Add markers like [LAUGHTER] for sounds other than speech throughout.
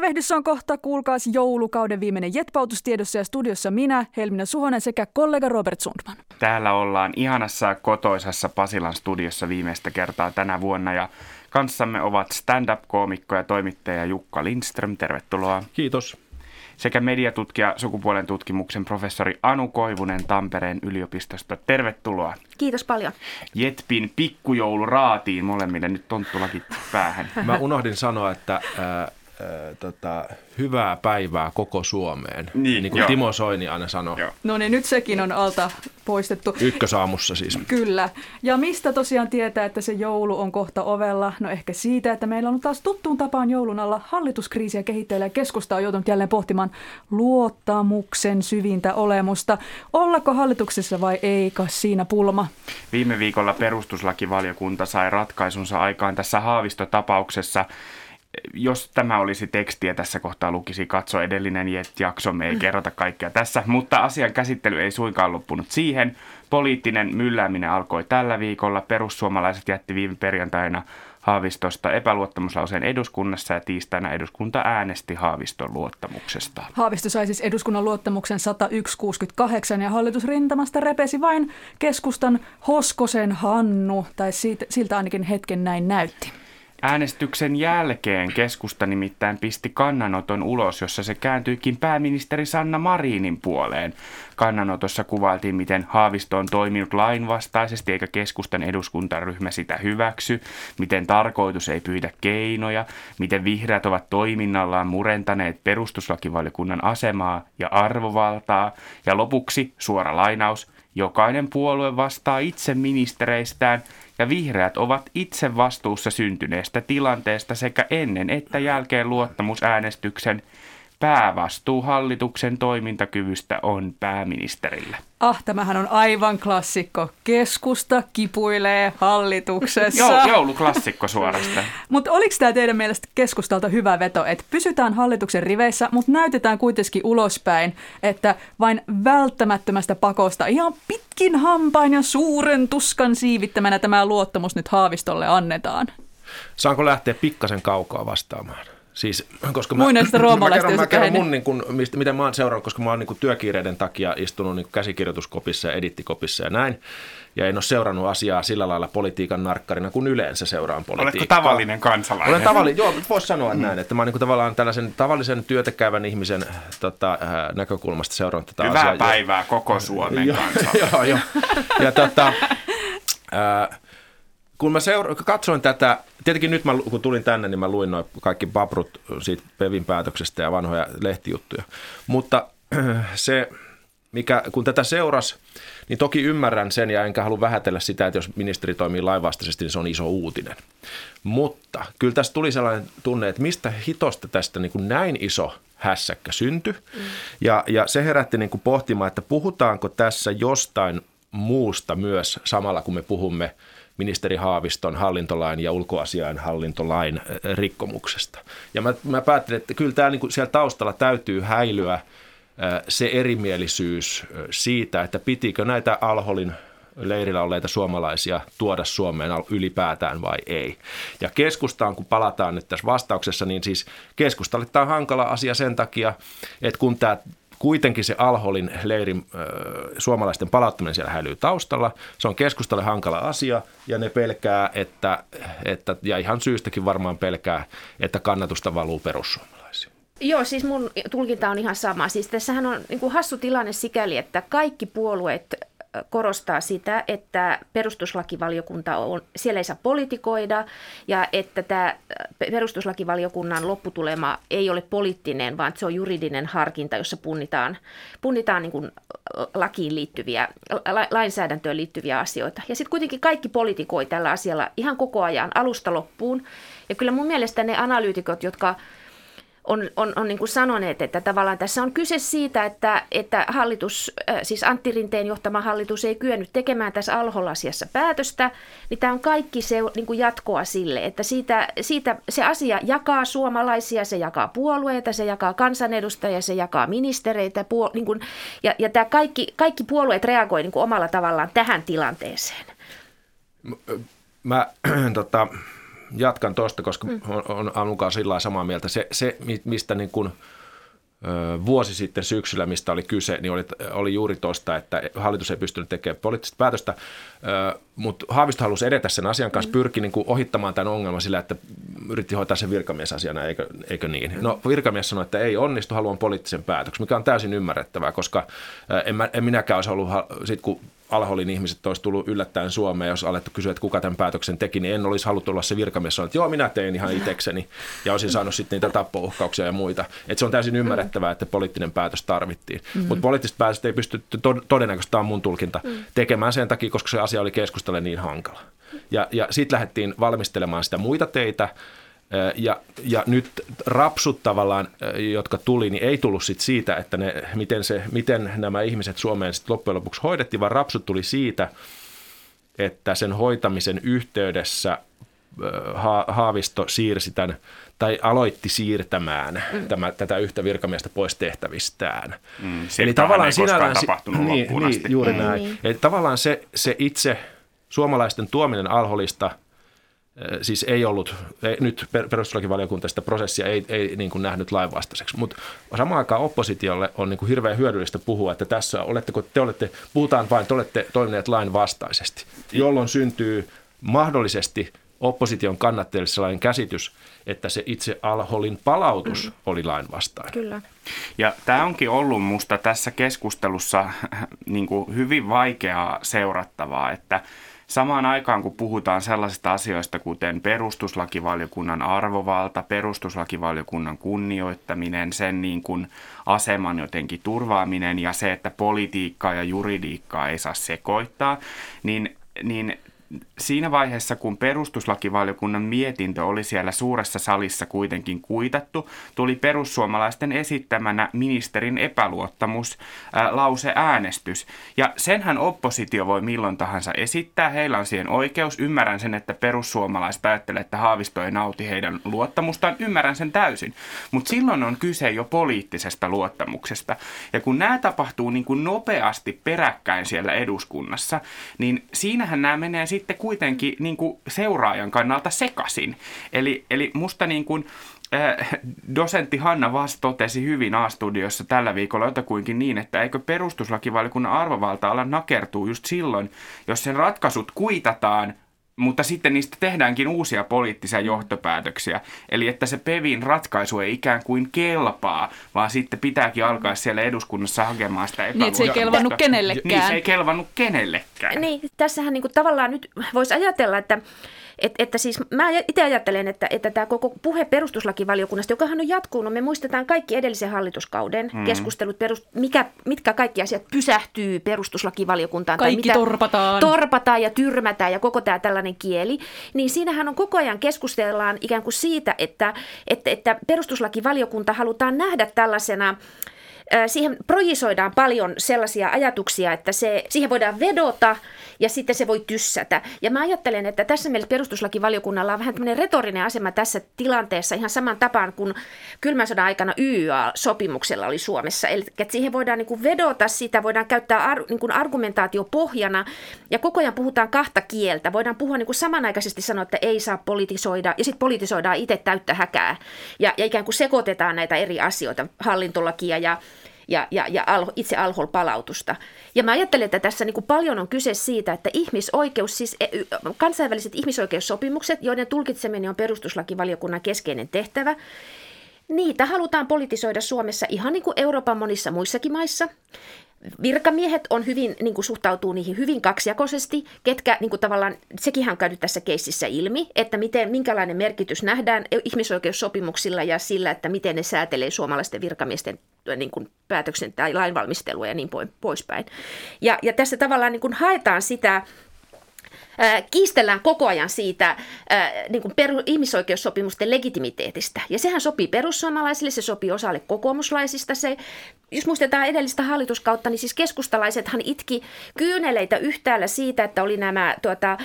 Tervehdys on kohta, kuulkaas joulukauden viimeinen jetpautustiedossa ja studiossa minä, Helmina Suhonen sekä kollega Robert Sundman. Täällä ollaan ihanassa kotoisassa Pasilan studiossa viimeistä kertaa tänä vuonna ja kanssamme ovat stand-up-koomikko ja toimittaja Jukka Lindström, tervetuloa. Kiitos. Sekä mediatutkija sukupuolen tutkimuksen professori Anu Koivunen Tampereen yliopistosta, tervetuloa. Kiitos paljon. Jetpin pikkujoulu raatiin molemmille nyt tonttulakit päähän. Mä unohdin sanoa, että ää, tota, hyvää päivää koko Suomeen. Niin, niin kuin joo. Timo Soini aina sanoi. Joo. No niin, nyt sekin on alta poistettu. Ykkösaamussa siis. Kyllä. Ja mistä tosiaan tietää, että se joulu on kohta ovella? No ehkä siitä, että meillä on taas tuttuun tapaan joulun alla hallituskriisiä kehitteillä ja keskusta on joutunut jälleen pohtimaan luottamuksen syvintä olemusta. Ollako hallituksessa vai ei, kas siinä pulma? Viime viikolla perustuslakivaliokunta sai ratkaisunsa aikaan tässä Haavisto-tapauksessa. Jos tämä olisi tekstiä tässä kohtaa lukisi, katso edellinen jet-jakso, me ei kerrota kaikkea tässä, mutta asian käsittely ei suinkaan loppunut siihen. Poliittinen myllääminen alkoi tällä viikolla. Perussuomalaiset jätti viime perjantaina Haavistosta epäluottamuslauseen eduskunnassa ja tiistaina eduskunta äänesti Haaviston luottamuksesta. Haavisto sai siis eduskunnan luottamuksen 101.68 ja hallitusrintamasta repesi vain keskustan Hoskosen Hannu, tai siitä, siltä ainakin hetken näin näytti. Äänestyksen jälkeen keskusta nimittäin pisti kannanoton ulos, jossa se kääntyikin pääministeri Sanna Marinin puoleen. Kannanotossa kuvailtiin, miten Haavisto on toiminut lainvastaisesti eikä keskustan eduskuntaryhmä sitä hyväksy, miten tarkoitus ei pyydä keinoja, miten vihreät ovat toiminnallaan murentaneet perustuslakivaliokunnan asemaa ja arvovaltaa. Ja lopuksi suora lainaus, jokainen puolue vastaa itse ministereistään ja vihreät ovat itse vastuussa syntyneestä tilanteesta sekä ennen että jälkeen luottamusäänestyksen. Päävastuu hallituksen toimintakyvystä on pääministerillä. Ah, tämähän on aivan klassikko. Keskusta kipuilee hallituksessa. Joo, jouluklassikko suorastaan. [LAUGHS] Mutta oliko tämä teidän mielestä keskustalta hyvä veto, että pysytään hallituksen riveissä, mutta näytetään kuitenkin ulospäin, että vain välttämättömästä pakosta ihan pitkin hampain ja suuren tuskan siivittämänä tämä luottamus nyt Haavistolle annetaan? Saanko lähteä pikkasen kaukaa vastaamaan? Siis, koska mä, roomalaista, mä kerron, mä kerron mun, niin kun, mistä, miten mä oon seurannut, koska mä oon niin työkiireiden takia istunut niin käsikirjoituskopissa ja edittikopissa ja näin. Ja en ole seurannut asiaa sillä lailla politiikan narkkarina kuin yleensä seuraan politiikkaa. Oletko tavallinen kansalainen? Olen tavallinen, joo, voisi sanoa näin, että mä oon niin tavallaan tällaisen tavallisen työtäkäyvän ihmisen tota, äh, näkökulmasta seurannut tätä Hyvää asiaa. päivää koko Suomen [LAUGHS] Joo, kansalle. joo, joo. Ja tota, [LAUGHS] ää, kun mä seura- katsoin tätä, tietenkin nyt mä, kun tulin tänne, niin mä luin noin kaikki paprut siitä Pevin päätöksestä ja vanhoja lehtijuttuja. Mutta [CLEARS THROAT] se, mikä, kun tätä seurasi, niin toki ymmärrän sen ja enkä halua vähätellä sitä, että jos ministeri toimii lainvastaisesti, niin se on iso uutinen. Mutta kyllä tässä tuli sellainen tunne, että mistä hitosta tästä niin kuin näin iso hässäkkä syntyi. Mm. Ja, ja se herätti niin kuin pohtimaan, että puhutaanko tässä jostain muusta myös samalla, kun me puhumme ministeri Haaviston hallintolain ja ulkoasiain hallintolain rikkomuksesta. Ja mä, mä päättelin, että kyllä täällä niin kuin siellä taustalla täytyy häilyä se erimielisyys siitä, että pitikö näitä Alholin leirillä olleita suomalaisia tuoda Suomeen ylipäätään vai ei. Ja keskustaan, kun palataan nyt tässä vastauksessa, niin siis keskustalle tämä on hankala asia sen takia, että kun tämä kuitenkin se Alholin leirin ö, suomalaisten palauttaminen siellä häilyy taustalla. Se on keskustalle hankala asia ja ne pelkää, että, että ja ihan syystäkin varmaan pelkää, että kannatusta valuu perussuomalaisiin. Joo, siis mun tulkinta on ihan sama. Siis tässähän on niin kuin hassu tilanne sikäli, että kaikki puolueet korostaa sitä, että perustuslakivaliokunta on, siellä ei saa politikoida ja että tämä perustuslakivaliokunnan lopputulema ei ole poliittinen, vaan se on juridinen harkinta, jossa punnitaan, punnitaan niin kuin lakiin liittyviä, la- lainsäädäntöön liittyviä asioita. Ja sitten kuitenkin kaikki politikoi tällä asialla ihan koko ajan alusta loppuun. Ja kyllä mun mielestä ne analyytikot, jotka on, on, on niin kuin sanoneet, että tavallaan tässä on kyse siitä, että, että hallitus, äh, siis Antti Rinteen johtama hallitus ei kyennyt tekemään tässä Alhol-asiassa päätöstä, niin tämä on kaikki se niin kuin jatkoa sille, että siitä, siitä se asia jakaa suomalaisia, se jakaa puolueita, se jakaa kansanedustajia, se jakaa ministereitä, puol, niin kuin, ja, ja tämä kaikki, kaikki puolueet reagoivat niin omalla tavallaan tähän tilanteeseen. Mä [CLEARS THROAT] tota, jatkan tuosta, koska mm. on, Anukaan sillä samaa mieltä. Se, se mistä niin kuin, vuosi sitten syksyllä, mistä oli kyse, niin oli, oli juuri tuosta, että hallitus ei pystynyt tekemään poliittista päätöstä, mutta Haavisto halusi edetä sen asian kanssa, mm. pyrki niin kuin ohittamaan tämän ongelman sillä, että yritti hoitaa sen virkamiesasiana, eikö, eikö niin? No virkamies sanoi, että ei onnistu, haluan poliittisen päätöksen, mikä on täysin ymmärrettävää, koska en, mä, en minäkään olisi ollut, sit kun Alholin ihmiset olisi tullut yllättäen Suomeen, jos alettu kysyä, että kuka tämän päätöksen teki, niin en olisi halunnut olla se virkamies, että joo, minä tein ihan itsekseni ja olisin saanut sitten niitä tappouhkauksia ja muita. Että se on täysin ymmärrettävää, että poliittinen päätös tarvittiin. Mm. Mutta poliittista päätöstä ei pystytty, todennäköisesti tämä on mun tulkinta, mm. tekemään sen takia, koska se asia oli keskustella niin hankala. Ja, ja sitten lähdettiin valmistelemaan sitä muita teitä, ja, ja nyt rapsut tavallaan, jotka tuli, niin ei tullut sit siitä, että ne, miten, se, miten nämä ihmiset Suomeen sit loppujen lopuksi hoidettiin, vaan rapsut tuli siitä, että sen hoitamisen yhteydessä ha, Haavisto siirsi tämän, tai aloitti siirtämään mm. tämä, tätä yhtä virkamiestä pois tehtävistään. Mm, Eli tavallaan ei sinällään, tapahtunut niin, niin, juuri näin. Niin. Eli tavallaan se, se itse suomalaisten tuominen alholista – siis ei ollut, ei, nyt perustuslakivaliokunta sitä prosessia ei, ei niin kuin nähnyt lainvastaiseksi, mutta samaan aikaan oppositiolle on niin kuin hirveän hyödyllistä puhua, että tässä oletteko te olette, puhutaan vain, te olette toimineet lainvastaisesti, jolloin syntyy mahdollisesti opposition kannattajille sellainen käsitys, että se itse alholin palautus mm. oli lainvastainen. Kyllä. Ja tämä onkin ollut minusta tässä keskustelussa niin kuin hyvin vaikeaa seurattavaa, että – Samaan aikaan, kun puhutaan sellaisista asioista, kuten perustuslakivaliokunnan arvovalta, perustuslakivaliokunnan kunnioittaminen, sen niin kuin aseman jotenkin turvaaminen ja se, että politiikkaa ja juridiikkaa ei saa sekoittaa, niin, niin siinä vaiheessa, kun perustuslakivaliokunnan mietintö oli siellä suuressa salissa kuitenkin kuitattu, tuli perussuomalaisten esittämänä ministerin epäluottamus ää, äänestys. Ja senhän oppositio voi milloin tahansa esittää, heillä on siihen oikeus. Ymmärrän sen, että perussuomalaiset päättelee, että Haavisto ei nauti heidän luottamustaan, ymmärrän sen täysin. Mutta silloin on kyse jo poliittisesta luottamuksesta. Ja kun nämä tapahtuu niin kuin nopeasti peräkkäin siellä eduskunnassa, niin siinähän nämä menee sitten sitten kuitenkin niin kuin seuraajan kannalta sekasin. Eli, eli musta niin kuin, äh, dosentti Hanna Vas totesi hyvin A-studiossa tällä viikolla jotakuinkin niin, että eikö perustuslakivaliokunnan arvovalta ala nakertuu just silloin, jos sen ratkaisut kuitataan mutta sitten niistä tehdäänkin uusia poliittisia johtopäätöksiä. Eli että se PEVin ratkaisu ei ikään kuin kelpaa, vaan sitten pitääkin alkaa siellä eduskunnassa hakemaan sitä Niin, että se ei kelvannut kenellekään. Niin, se ei kelvannut kenellekään. Niin, tässähän niin kuin tavallaan nyt voisi ajatella, että et, että siis mä itse ajattelen, että, että tämä koko puhe perustuslakivaliokunnasta, joka on jatkunut, me muistetaan kaikki edellisen hallituskauden mm. keskustelut, perust, mikä, mitkä kaikki asiat pysähtyy perustuslakivaliokuntaan. Kaikki tai mitä torpataan. Torpataan ja tyrmätään ja koko tämä tällainen kieli. Niin siinähän on koko ajan keskustellaan ikään kuin siitä, että, että, että perustuslakivaliokunta halutaan nähdä tällaisena siihen projisoidaan paljon sellaisia ajatuksia, että se, siihen voidaan vedota ja sitten se voi tyssätä. Ja mä ajattelen, että tässä mielessä perustuslakivaliokunnalla on vähän tämmöinen retorinen asema tässä tilanteessa ihan saman tapaan kuin kylmän sodan aikana YYA-sopimuksella oli Suomessa. Eli että siihen voidaan niin kuin vedota, sitä voidaan käyttää ar, niin kuin argumentaatio pohjana ja koko ajan puhutaan kahta kieltä. Voidaan puhua niin kuin samanaikaisesti sanoa, että ei saa politisoida ja sitten politisoidaan itse täyttä häkää ja, ja ikään kuin sekoitetaan näitä eri asioita, hallintolakia ja ja, ja, ja itse alhol-palautusta. Ja mä ajattelen, että tässä niin kuin paljon on kyse siitä, että ihmisoikeus, siis e, kansainväliset ihmisoikeussopimukset, joiden tulkitseminen on perustuslakivaliokunnan keskeinen tehtävä, niitä halutaan politisoida Suomessa ihan niin kuin Euroopan monissa muissakin maissa. Virkamiehet on hyvin, niin kuin suhtautuu niihin hyvin kaksijakoisesti, ketkä niin kuin tavallaan, sekin on käynyt tässä keississä ilmi, että miten, minkälainen merkitys nähdään ihmisoikeussopimuksilla ja sillä, että miten ne säätelee suomalaisten virkamiesten niin kuin päätöksen tai lainvalmistelua ja niin poispäin. Ja, ja tässä tavallaan niin kuin haetaan sitä kiistellään koko ajan siitä niin kuin peru, ihmisoikeussopimusten legitimiteetistä. Ja sehän sopii perussuomalaisille, se sopii osalle kokoomuslaisista. Se, jos muistetaan edellistä hallituskautta, niin siis keskustalaisethan itki kyyneleitä yhtäällä siitä, että oli nämä tuota,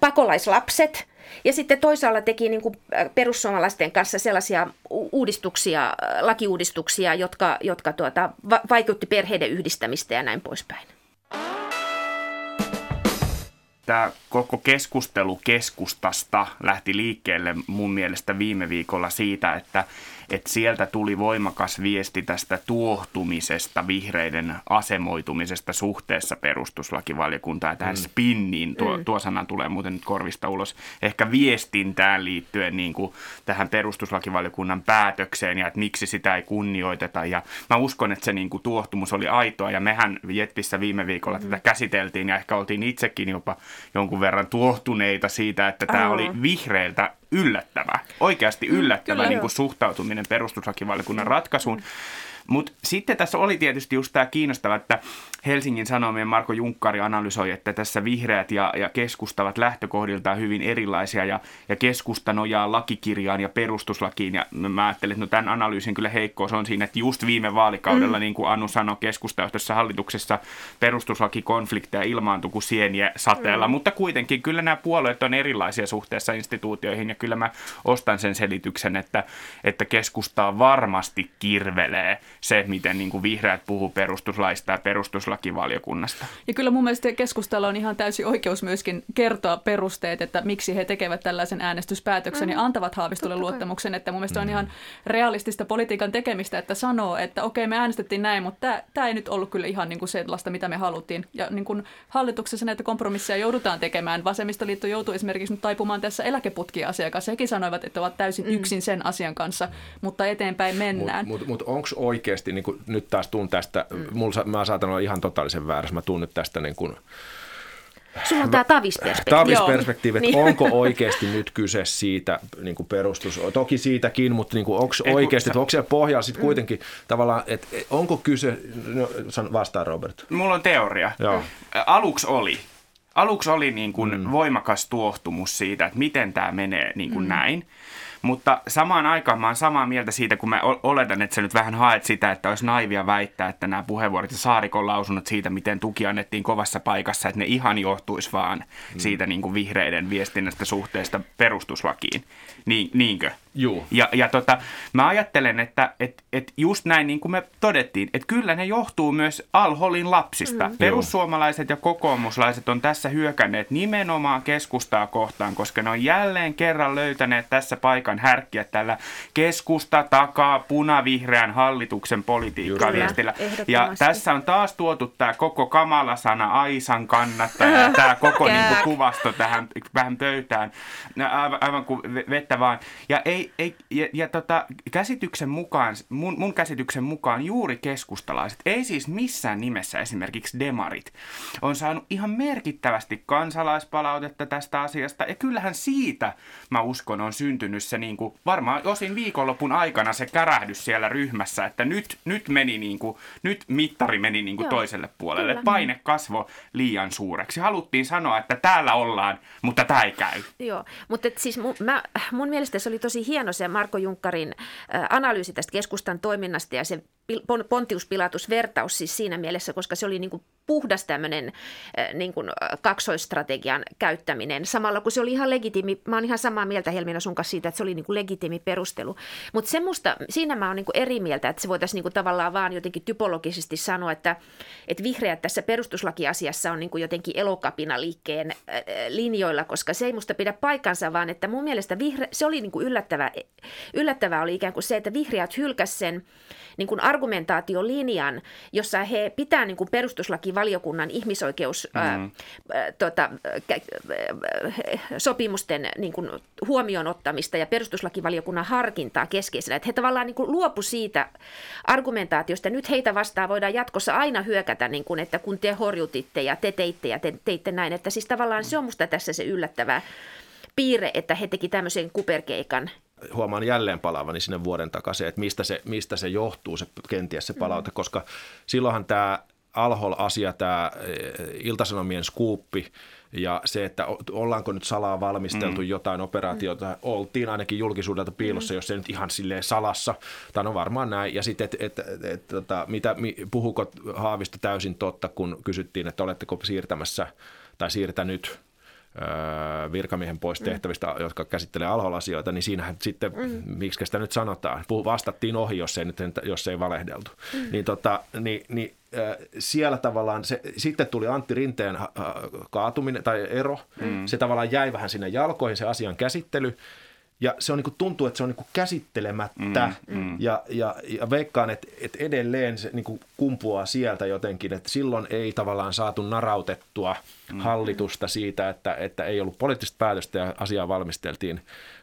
pakolaislapset – ja sitten toisaalla teki niin kuin perussuomalaisten kanssa sellaisia uudistuksia, lakiuudistuksia, jotka, jotka tuota, vaikutti perheiden yhdistämistä ja näin poispäin. Tämä koko keskustelu keskustasta lähti liikkeelle mun mielestä viime viikolla siitä, että että sieltä tuli voimakas viesti tästä tuohtumisesta, vihreiden asemoitumisesta suhteessa perustuslakivaliokuntaan. Tähän mm. spinniin, tuo, mm. tuo sana tulee muuten nyt korvista ulos, ehkä viestintään liittyen niin kuin tähän perustuslakivaliokunnan päätökseen ja että miksi sitä ei kunnioiteta. Ja mä uskon, että se niin kuin tuohtumus oli aitoa ja mehän Jetpissä viime viikolla mm. tätä käsiteltiin ja ehkä oltiin itsekin jopa jonkun verran tuohtuneita siitä, että tämä oli vihreiltä yllättävä, oikeasti mm, yllättävä mm, niin kuin suhtautuminen perustuslakivaliokunnan ratkaisuun. Mutta sitten tässä oli tietysti just tämä kiinnostava, että Helsingin Sanomien Marko Junkkari analysoi, että tässä vihreät ja, ja keskustavat lähtökohdiltaan hyvin erilaisia ja, ja keskusta nojaa lakikirjaan ja perustuslakiin. Ja mä ajattelin, että no tämän analyysin kyllä heikkous on siinä, että just viime vaalikaudella, mm. niin kuin Anu sanoi, keskustajohtoisessa hallituksessa perustuslakikonflikteja ilmaantui kuin sieniä sateella. Mm. Mutta kuitenkin kyllä nämä puolueet on erilaisia suhteessa instituutioihin ja kyllä mä ostan sen selityksen, että, että keskustaa varmasti kirvelee se, miten niin kuin vihreät puhuu perustuslaista ja perustuslakivaliokunnasta. Ja kyllä mun mielestä keskustella on ihan täysin oikeus myöskin kertoa perusteet, että miksi he tekevät tällaisen äänestyspäätöksen mm. ja antavat Haavistolle luottamuksen. Että mun mielestä on mm. ihan realistista politiikan tekemistä, että sanoo, että okei me äänestettiin näin, mutta tämä ei nyt ollut kyllä ihan niin kuin sellaista, mitä me haluttiin. Ja niin kuin hallituksessa näitä kompromisseja joudutaan tekemään. Vasemmistoliitto joutuu esimerkiksi nyt taipumaan tässä eläkeputkiasian kanssa. Hekin sanoivat, että ovat täysin mm. yksin sen asian kanssa, mutta eteenpäin mennään. Mutta mut, mut onko oikeasti, niin kuin nyt taas tuun tästä, mm. mulla, mä saatan olla ihan totaalisen väärässä, mä tuun nyt tästä niin kuin, Sulla on tämä tavisperspektiivi. Tavisperspektiivi, että niin. onko oikeasti nyt kyse siitä niin kuin perustus, toki siitäkin, mutta niin kuin, onko oikeasti, sä... onko siellä pohjalla sitten mm. kuitenkin tavallaan, että onko kyse, no, vastaa Robert. Mulla on teoria. Joo. Aluksi oli. Aluksi oli niin kuin mm. voimakas tuohtumus siitä, että miten tämä menee niin kuin mm. näin. Mutta samaan aikaan mä oon samaa mieltä siitä, kun mä oletan, että sä nyt vähän haet sitä, että olisi naivia väittää, että nämä puheenvuorot ja Saarikon lausunnot siitä, miten tuki annettiin kovassa paikassa, että ne ihan johtuisi vaan mm. siitä niin kuin vihreiden viestinnästä suhteesta perustuslakiin. Niin, niinkö? Joo. Ja, ja tota, mä ajattelen, että et, et just näin niin kuin me todettiin, että kyllä ne johtuu myös Alholin lapsista. Mm. Perussuomalaiset ja kokoomuslaiset on tässä hyökänneet nimenomaan keskustaa kohtaan, koska ne on jälleen kerran löytäneet tässä paikan härkkiä tällä keskusta takaa punavihreän hallituksen politiikkaa viestillä. Ja tässä on taas tuotu tämä koko kamala-sana Aisan kannattaja, tämä koko [LAUGHS] niin kuin, kuvasto tähän vähän pöytään, aivan, aivan kuin vettä vaan. Ja ei ei, ei, ja, ja tota, käsityksen mukaan, mun, mun käsityksen mukaan juuri keskustalaiset, ei siis missään nimessä esimerkiksi demarit, on saanut ihan merkittävästi kansalaispalautetta tästä asiasta. Ja kyllähän siitä, mä uskon, on syntynyt se niin kuin, varmaan osin viikonlopun aikana se kärähdys siellä ryhmässä, että nyt, nyt meni niin kuin, nyt mittari meni niin kuin toiselle puolelle. Kyllä. Paine kasvo liian suureksi. Haluttiin sanoa, että täällä ollaan, mutta tämä ei käy. Joo, mutta siis mun, mä, mun mielestä se oli tosi hieno se Marko Junkkarin analyysi tästä keskustan toiminnasta ja se Pontius Pilatus-vertaus siis siinä mielessä, koska se oli niin kuin puhdas tämmöinen niin kuin kaksoistrategian käyttäminen. Samalla kun se oli ihan legitiimi, mä oon ihan samaa mieltä Helmina sun kanssa siitä, että se oli niin kuin legitiimi perustelu. Mutta semmoista, siinä mä oon niin kuin eri mieltä, että se voitaisiin niin kuin tavallaan vaan jotenkin typologisesti sanoa, että, että vihreät tässä perustuslakiasiassa on niin kuin jotenkin elokapinaliikkeen linjoilla, koska se ei musta pidä paikkansa, vaan että mun mielestä vihre, se oli niin kuin yllättävää, yllättävää oli ikään kuin se, että vihreät hylkäs sen niin kuin argumentaatiolinjan, jossa he pitää niin kuin perustuslakivaliokunnan ihmisoikeus mm. ää, tota, sopimusten niin kuin huomioon ottamista ja perustuslakivaliokunnan harkintaa keskeisenä. Että he tavallaan niin kuin luopu siitä argumentaatiosta. Nyt heitä vastaan voidaan jatkossa aina hyökätä, niin kuin, että kun te horjutitte ja te teitte ja te teitte näin. Että siis tavallaan se on musta tässä se yllättävä piirre, että he teki tämmöisen kuperkeikan huomaan jälleen palaavani sinne vuoden takaisin, että mistä se, mistä se johtuu, se kenties se palaute, mm. koska silloinhan tämä Alhol-asia, tämä Iltasanomien skuuppi ja se, että ollaanko nyt salaa valmisteltu mm. jotain operaatiota, mm. oltiin ainakin julkisuudelta piilossa, mm. jos se nyt ihan silleen salassa, tai no varmaan näin. Ja sitten, että et, et, et, tota, mitä, puhuko Haavisto täysin totta, kun kysyttiin, että oletteko siirtämässä tai siirtänyt virkamiehen pois mm. tehtävistä, mm. jotka käsittelee alholasioita, niin siinähän sitten, mm. miksi sitä nyt sanotaan, vastattiin ohi, jos ei, nyt, jos ei valehdeltu. Mm. Niin, tota, niin, niin siellä tavallaan se, sitten tuli Antti Rinteen kaatuminen tai ero. Mm. Se tavallaan jäi vähän sinne jalkoihin se asian käsittely. Ja se on niin kuin, tuntuu, että se on niin kuin käsittelemättä mm, mm. Ja, ja, ja veikkaan, että, että edelleen se niin kuin kumpuaa sieltä jotenkin, että silloin ei tavallaan saatu narautettua mm. hallitusta siitä, että, että ei ollut poliittista päätöstä ja asiaa valmisteltiin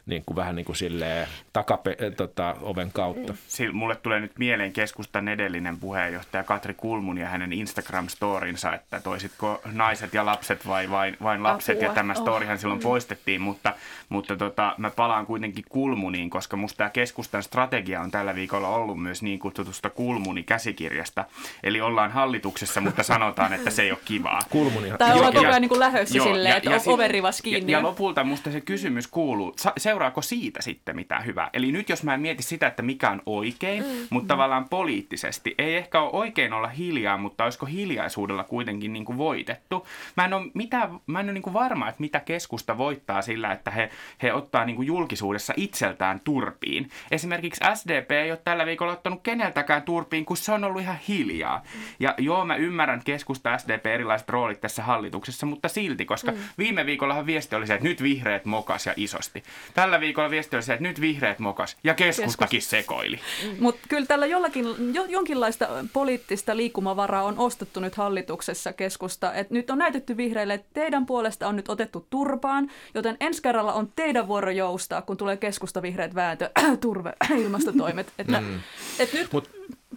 niin kuin vähän niin kuin silleen takape, tota, oven kautta. Sil, mulle tulee nyt mieleen keskustan edellinen puheenjohtaja Katri Kulmun ja hänen Instagram-storinsa, että toisitko naiset ja lapset vai vain, vain lapset, Apua. ja tämä storihan oh. silloin poistettiin, mutta, mutta tota, mä palaan kuitenkin Kulmuniin, koska musta tämä keskustan strategia on tällä viikolla ollut myös niin kutsutusta Kulmuni-käsikirjasta, eli ollaan hallituksessa, mutta sanotaan, että se ei ole kivaa. Kulmuni. Tai ollaan koko ajan niin lähössä silleen, että ja, overivas kiinni. Ja, ja lopulta musta se kysymys kuuluu, seuraako siitä sitten mitään hyvää? Eli nyt jos mä en mieti sitä, että mikä on oikein, mm. mutta tavallaan poliittisesti, ei ehkä ole oikein olla hiljaa, mutta olisiko hiljaisuudella kuitenkin niin kuin voitettu? Mä en ole, mitään, mä en ole niin kuin varma, että mitä keskusta voittaa sillä, että he, he ottaa niin kuin julkisuudessa itseltään turpiin. Esimerkiksi SDP ei ole tällä viikolla ottanut keneltäkään turpiin, kun se on ollut ihan hiljaa. Ja joo, mä ymmärrän keskusta SDP erilaiset roolit tässä hallituksessa, mutta silti, koska mm. viime viikollahan viesti oli se, että nyt vihreät mokas ja isosti. Tällä viikolla viesti oli se, että nyt vihreät mokas ja keskustakin Keskus. sekoili. Mm. Mutta kyllä tällä jollakin, jo, jonkinlaista poliittista liikkumavaraa on ostettu nyt hallituksessa keskusta. Et nyt on näytetty vihreille, että teidän puolesta on nyt otettu turpaan, joten ensi kerralla on teidän vuoro joustaa, kun tulee keskusta vihreät vääntö, [CLEARS THROAT] turve, [CLEARS THROAT] ilmastotoimet. [LAUGHS] Että, mm. et nyt Mut,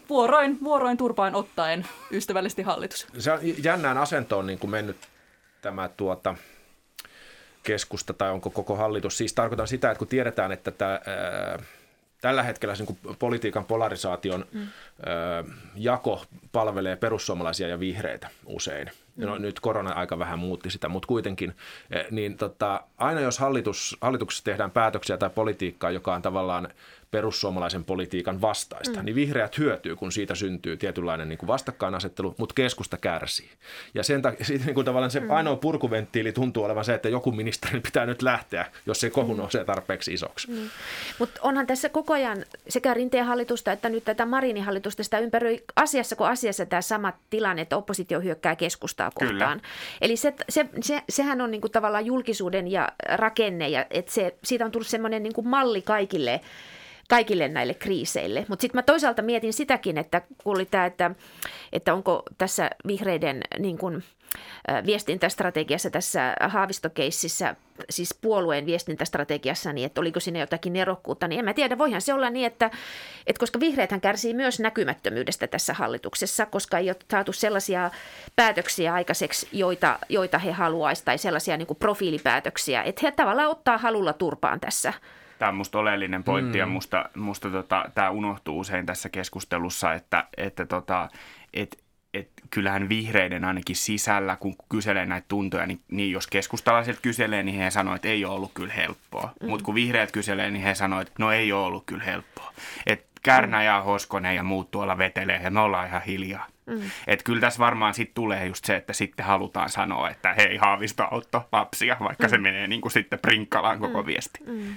vuoroin, vuoroin turpaan ottaen ystävällisesti hallitus. Se on jännään asentoon niin kuin mennyt tämä tuota, keskusta tai onko koko hallitus. Siis tarkoitan sitä, että kun tiedetään, että tämä, ää, tällä hetkellä niin kuin politiikan polarisaation mm. ää, jako palvelee perussuomalaisia ja vihreitä usein. Mm. No, nyt korona-aika vähän muutti sitä, mutta kuitenkin, niin tota, aina jos hallitus, hallituksessa tehdään päätöksiä tai politiikkaa, joka on tavallaan perussuomalaisen politiikan vastaista, mm. niin vihreät hyötyy, kun siitä syntyy tietynlainen niin kuin vastakkainasettelu, mutta keskusta kärsii. Ja sen takia niin kuin tavallaan se mm. ainoa purkuventtiili tuntuu olevan se, että joku ministeri pitää nyt lähteä, jos se kohu mm. nousee tarpeeksi isoksi. Mm. Mutta onhan tässä koko ajan sekä Rinteen hallitusta että nyt tätä Marinin hallitusta sitä ympäröi asiassa kuin asiassa tämä sama tilanne, että oppositio hyökkää keskustaa kohtaan. Kyllä. Eli se, se, se, sehän on niin kuin tavallaan julkisuuden ja rakenne, ja että se, siitä on tullut semmoinen niin kuin malli kaikille kaikille näille kriiseille. Mutta sitten mä toisaalta mietin sitäkin, että kuuli tämä, että, että onko tässä vihreiden niin kun, viestintästrategiassa, tässä Haavistokeississä, siis puolueen viestintästrategiassa, niin että oliko siinä jotakin erokkuutta, niin en mä tiedä. Voihan se olla niin, että, että koska vihreäthän kärsii myös näkymättömyydestä tässä hallituksessa, koska ei ole saatu sellaisia päätöksiä aikaiseksi, joita, joita he haluaisivat, tai sellaisia niin profiilipäätöksiä, että he tavallaan ottaa halulla turpaan tässä Tämä on musta oleellinen pointti mm. ja musta, musta tota, tämä unohtuu usein tässä keskustelussa, että, että tota, et, et kyllähän vihreiden ainakin sisällä, kun kyselee näitä tuntoja, niin, niin jos keskustalaiset kyselee, niin he sanoo, että ei ole ollut kyllä helppoa. Mm. Mutta kun vihreät kyselee, niin he sanoo, että no ei ole ollut kyllä helppoa. Et Kärnä mm. ja Hoskonen ja muut tuolla vetelee ja me ollaan ihan hiljaa. Mm. Että kyllä tässä varmaan sitten tulee just se, että sitten halutaan sanoa, että hei Haavisto autto lapsia, vaikka mm. se menee niin kuin sitten prinkkalaan koko mm. viesti. Mm.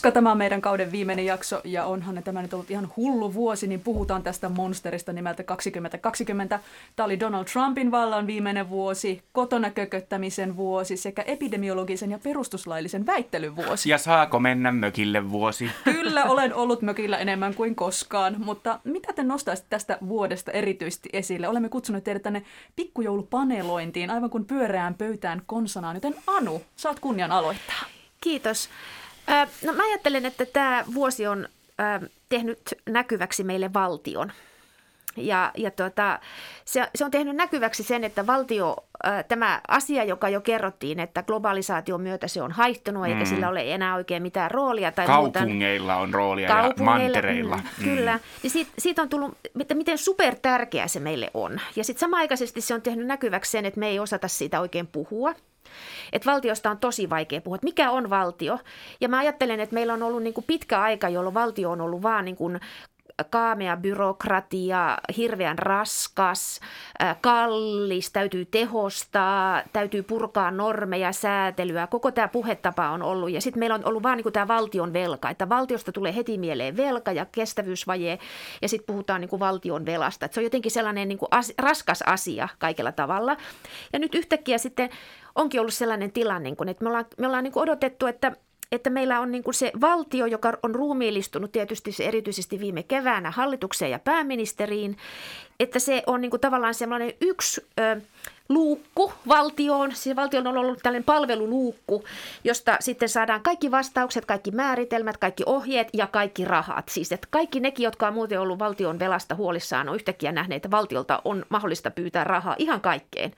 koska tämä on meidän kauden viimeinen jakso ja onhan tämä nyt ollut ihan hullu vuosi, niin puhutaan tästä monsterista nimeltä 2020. Tämä oli Donald Trumpin vallan viimeinen vuosi, kotona kököttämisen vuosi sekä epidemiologisen ja perustuslaillisen väittelyn vuosi. Ja saako mennä mökille vuosi? Kyllä, olen ollut mökillä enemmän kuin koskaan, mutta mitä te nostaisitte tästä vuodesta erityisesti esille? Olemme kutsuneet teidät tänne pikkujoulupanelointiin, aivan kuin pyöreään pöytään konsanaan, joten Anu, saat kunnian aloittaa. Kiitos. No mä ajattelen, että tämä vuosi on tehnyt näkyväksi meille valtion. Ja, ja tuota, se, se on tehnyt näkyväksi sen, että valtio, tämä asia, joka jo kerrottiin, että globalisaation myötä se on haihtunut, eikä Mm. sillä ole enää oikein mitään roolia tai muuta. Kaupungeilla on roolia ja Kaupungeilla, mantereilla. Mm, kyllä. Niin siitä, siitä on tullut, että miten supertärkeä se meille on. Ja sitten samaaikaisesti se on tehnyt näkyväksi sen, että me ei osata siitä oikein puhua. Että valtiosta on tosi vaikea puhua, mikä on valtio. Ja mä ajattelen, että meillä on ollut niin kuin pitkä aika, jolloin valtio on ollut vaan niin kuin kaamea byrokratia, hirveän raskas, kallis, täytyy tehostaa, täytyy purkaa normeja, säätelyä. Koko tämä puhetapa on ollut. Ja sitten meillä on ollut vaan niin tämä valtion velka, että valtiosta tulee heti mieleen velka ja kestävyysvaje, ja sitten puhutaan niin kuin valtion velasta. Et se on jotenkin sellainen niin kuin as, raskas asia kaikella tavalla. Ja nyt yhtäkkiä sitten onkin ollut sellainen tilanne, kun, että me ollaan, me ollaan niin kuin odotettu, että että meillä on niin kuin se valtio, joka on ruumiillistunut tietysti se erityisesti viime keväänä hallitukseen ja pääministeriin, että se on niin kuin tavallaan semmoinen yksi ö, luukku valtioon. Siis valtion on ollut tällainen palveluluukku, josta sitten saadaan kaikki vastaukset, kaikki määritelmät, kaikki ohjeet ja kaikki rahat. Siis että kaikki nekin, jotka on muuten ollut valtion velasta huolissaan, on yhtäkkiä nähneet, että valtiolta on mahdollista pyytää rahaa ihan kaikkeen.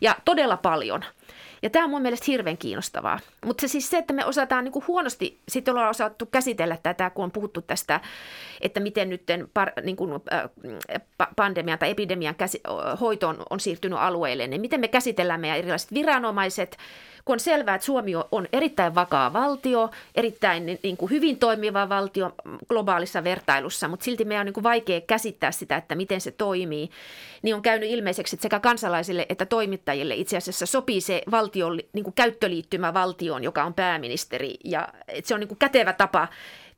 Ja todella paljon. Ja tämä on mun mielestä hirveän kiinnostavaa. Mutta se siis se, että me osataan niin kuin huonosti, sitten ollaan osattu käsitellä tätä, kun on puhuttu tästä, että miten nyt par, niin äh, pandemian tai epidemian käsi, hoito on, siirtynyt alueelle, niin miten me käsitellään meidän erilaiset viranomaiset, kun on selvää, että Suomi on erittäin vakaa valtio, erittäin niin kuin hyvin toimiva valtio globaalissa vertailussa, mutta silti meidän on niin kuin vaikea käsittää sitä, että miten se toimii, niin on käynyt ilmeiseksi, että sekä kansalaisille että toimittajille itse asiassa sopii se valtion niin kuin käyttöliittymä valtioon, joka on pääministeri, ja että se on niin kuin kätevä tapa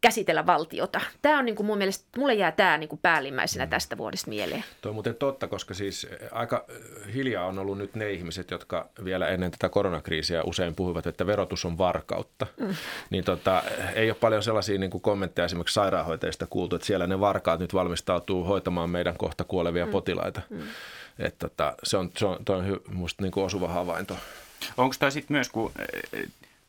käsitellä valtiota. Tämä on niin kuin mun mielestä, mulle jää tämä niin kuin päällimmäisenä tästä vuodesta mieleen. Tuo on muuten totta, koska siis aika hiljaa on ollut nyt ne ihmiset, jotka vielä ennen tätä koronakriisiä usein puhuivat, että verotus on varkautta. Mm. Niin tota, ei ole paljon sellaisia niin kuin kommentteja esimerkiksi sairaanhoitajista kuultu, että siellä ne varkaat nyt valmistautuu hoitamaan meidän kohta kuolevia mm. potilaita. Mm. Että tota, se on, se on, toi on musta niin kuin osuva havainto. Onko toi sitten myös, kun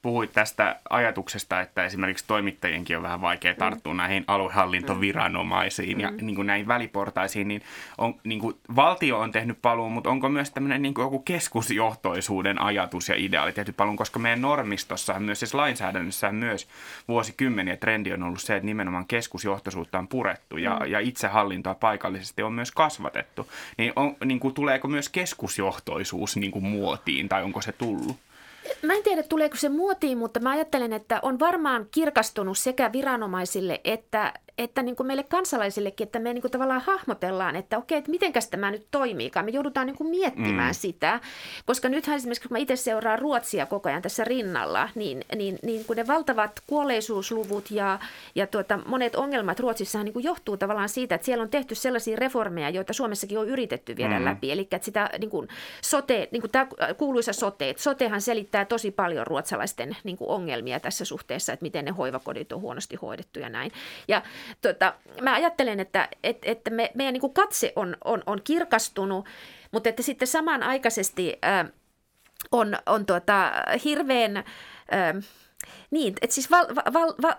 puhuit tästä ajatuksesta, että esimerkiksi toimittajienkin on vähän vaikea tarttua mm. näihin aluehallintoviranomaisiin mm. ja niin kuin näihin väliportaisiin, niin, on, niin kuin valtio on tehnyt paluun, mutta onko myös tämmöinen niin kuin joku keskusjohtoisuuden ajatus ja ideaali tehty paluun, koska meidän normistossa myös, siis lainsäädännössä myös vuosikymmeniä trendi on ollut se, että nimenomaan keskusjohtoisuutta on purettu ja, mm. ja itsehallintoa paikallisesti on myös kasvatettu. Niin, on, niin kuin, tuleeko myös keskusjohtoisuus niin kuin muotiin tai onko se tullut? Mä en tiedä, tuleeko se muotiin, mutta mä ajattelen, että on varmaan kirkastunut sekä viranomaisille että, että niin kuin meille kansalaisillekin, että me niin kuin tavallaan hahmotellaan, että okei, että mitenkäs tämä nyt toimiikaan. Me joudutaan niin kuin miettimään mm. sitä, koska nythän esimerkiksi, kun mä itse seuraan Ruotsia koko ajan tässä rinnalla, niin, niin, niin kun ne valtavat kuolleisuusluvut ja, ja tuota, monet ongelmat Ruotsissa niin kuin johtuu tavallaan siitä, että siellä on tehty sellaisia reformeja, joita Suomessakin on yritetty viedä mm. läpi. Eli että sitä niin kuin sote, niin kuin tämä kuuluisa sote, että sotehan selittää tosi paljon ruotsalaisten niin kuin ongelmia tässä suhteessa, että miten ne hoivakodit on huonosti hoidettu ja näin. Ja Tota, mä ajattelen, että, että, että me, meidän niin kuin katse on, on, on kirkastunut, mutta että sitten samanaikaisesti äh, on, on tuota, hirveän... Äh, niin, että siis val, val, val,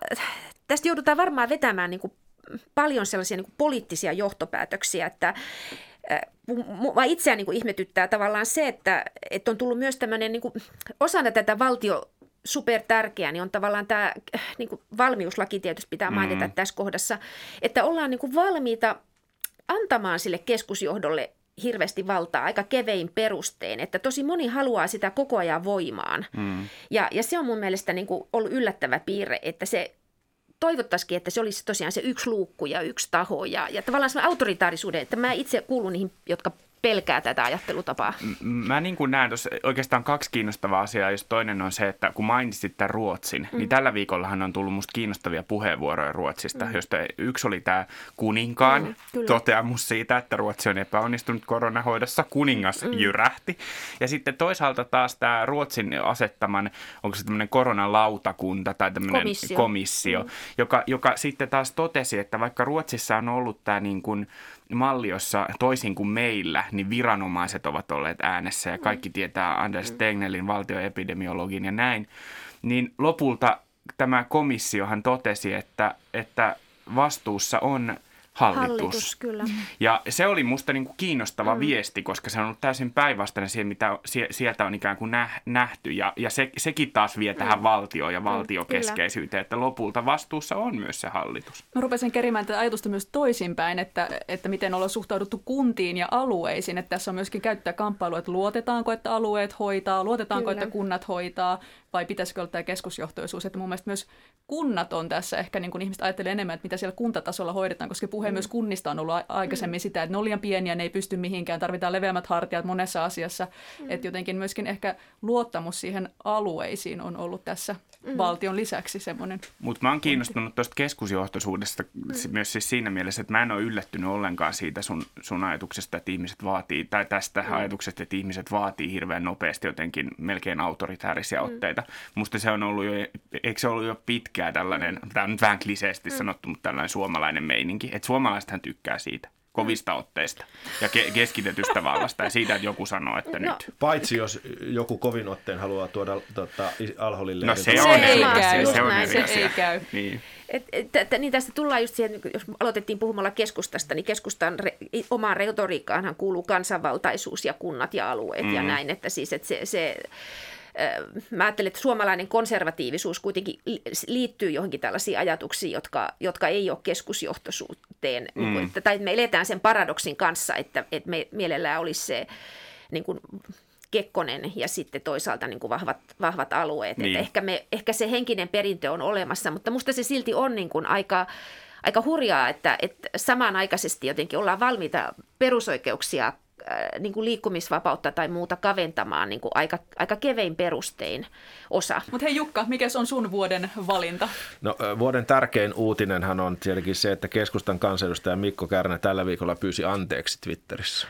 tästä joudutaan varmaan vetämään niin kuin paljon sellaisia niin kuin poliittisia johtopäätöksiä, että Mä itseään niin ihmetyttää tavallaan se, että, että on tullut myös tämmöinen niin osana tätä valtio super tärkeä, niin on tavallaan tämä niin kuin valmiuslaki tietysti pitää mainita mm. tässä kohdassa, että ollaan niin kuin valmiita antamaan sille keskusjohdolle hirveästi valtaa aika kevein perustein, että tosi moni haluaa sitä koko ajan voimaan. Mm. Ja, ja se on mun mielestä niin kuin ollut yllättävä piirre, että se toivottaisikin, että se olisi tosiaan se yksi luukku ja yksi taho ja, ja tavallaan se autoritaarisuuden, että mä itse kuulun niihin, jotka pelkää tätä ajattelutapaa? Mä niin kuin näen tuossa oikeastaan kaksi kiinnostavaa asiaa. Jos toinen on se, että kun mainitsit tämän Ruotsin, niin mm. niin tällä viikollahan on tullut musta kiinnostavia puheenvuoroja Ruotsista, mm. josta yksi oli tämä kuninkaan mm, toteamus siitä, että Ruotsi on epäonnistunut koronahoidossa. Kuningas mm. jyrähti. Ja sitten toisaalta taas tämä Ruotsin asettaman, onko se tämmöinen koronalautakunta tai tämmöinen komissio, komissio mm. joka, joka sitten taas totesi, että vaikka Ruotsissa on ollut tämä niin kuin malli, jossa toisin kuin meillä, niin viranomaiset ovat olleet äänessä ja kaikki tietää Anders mm. Tegnellin valtioepidemiologin ja näin, niin lopulta tämä komissiohan totesi, että, että vastuussa on hallitus. Hallitus, kyllä. Ja se oli musta niin kuin kiinnostava Mm. viesti, koska se on ollut täysin päinvastainen siihen, mitä sie- sieltä on ikään kuin näh- nähty. Ja, ja se, sekin taas vie tähän valtioon ja valtiokeskeisyyteen, että lopulta vastuussa on myös se hallitus. Mä rupesin kerimään tätä ajatusta myös toisinpäin, että, että miten ollaan suhtauduttu kuntiin ja alueisiin. Että tässä on myöskin käyttää kamppailua, että luotetaanko, että alueet hoitaa, luotetaanko, Kyllä. että kunnat hoitaa, vai pitäisikö olla tämä keskusjohtoisuus. Että mun mielestä myös kunnat on tässä ehkä, niin kuin ihmiset ajattelee enemmän, että mitä siellä kuntatasolla hoidetaan, koska puhe myös kunnista on ollut aikaisemmin sitä, että ne on liian pieniä, ne ei pysty mihinkään, tarvitaan leveämmät hartiat monessa asiassa. Että jotenkin myöskin ehkä luottamus siihen alueisiin on ollut tässä valtion lisäksi semmoinen Mutta mä oon kiinnostunut tuosta keskusjohtoisuudesta mm. myös siis siinä mielessä, että mä en ole yllättynyt ollenkaan siitä sun, sun ajatuksesta, että ihmiset vaatii, tai tästä mm. ajatuksesta, että ihmiset vaatii hirveän nopeasti jotenkin melkein autoritäärisiä mm. otteita. Musta se on ollut jo, eikö se ollut jo pitkään tällainen, mm. tämä on nyt vähän kliseesti mm. sanottu, mutta tällainen suomalainen meininki, että suomalaisethan tykkää siitä kovista otteista ja ke- keskitetystä vallasta ja siitä, että joku sanoo, että No, nyt. Paitsi jos joku kovin otteen haluaa tuoda tota, Alholille. No se on Se ei eri asia, käy, se on näin, se asia. ei käy. Niin. Et, et, et, niin tästä tullaan just siihen, jos aloitettiin puhumalla keskustasta, niin keskustan re, omaan retoriikkaanhan kuuluu kansanvaltaisuus ja kunnat ja alueet mm. ja näin, että siis että se, se Mä ajattelen, että suomalainen konservatiivisuus kuitenkin li- liittyy johonkin tällaisiin ajatuksiin, jotka, jotka ei ole keskusjohtoisuuteen. Mm. Niin kuin, että, tai me eletään sen paradoksin kanssa, että, että me mielellään olisi se niin kuin, Kekkonen ja sitten toisaalta niin kuin vahvat, vahvat alueet. Niin. Että ehkä, me, ehkä se henkinen perintö on olemassa, mutta musta se silti on niin kuin aika, aika hurjaa, että, että samanaikaisesti jotenkin ollaan valmiita perusoikeuksia niin kuin liikkumisvapautta tai muuta kaventamaan niin kuin aika, aika kevein perustein osa. Mutta hei Jukka, mikä on sun vuoden valinta? No, vuoden tärkein uutinenhan on tietenkin se, että keskustan kansanedustaja Mikko Kärnä tällä viikolla pyysi anteeksi Twitterissä.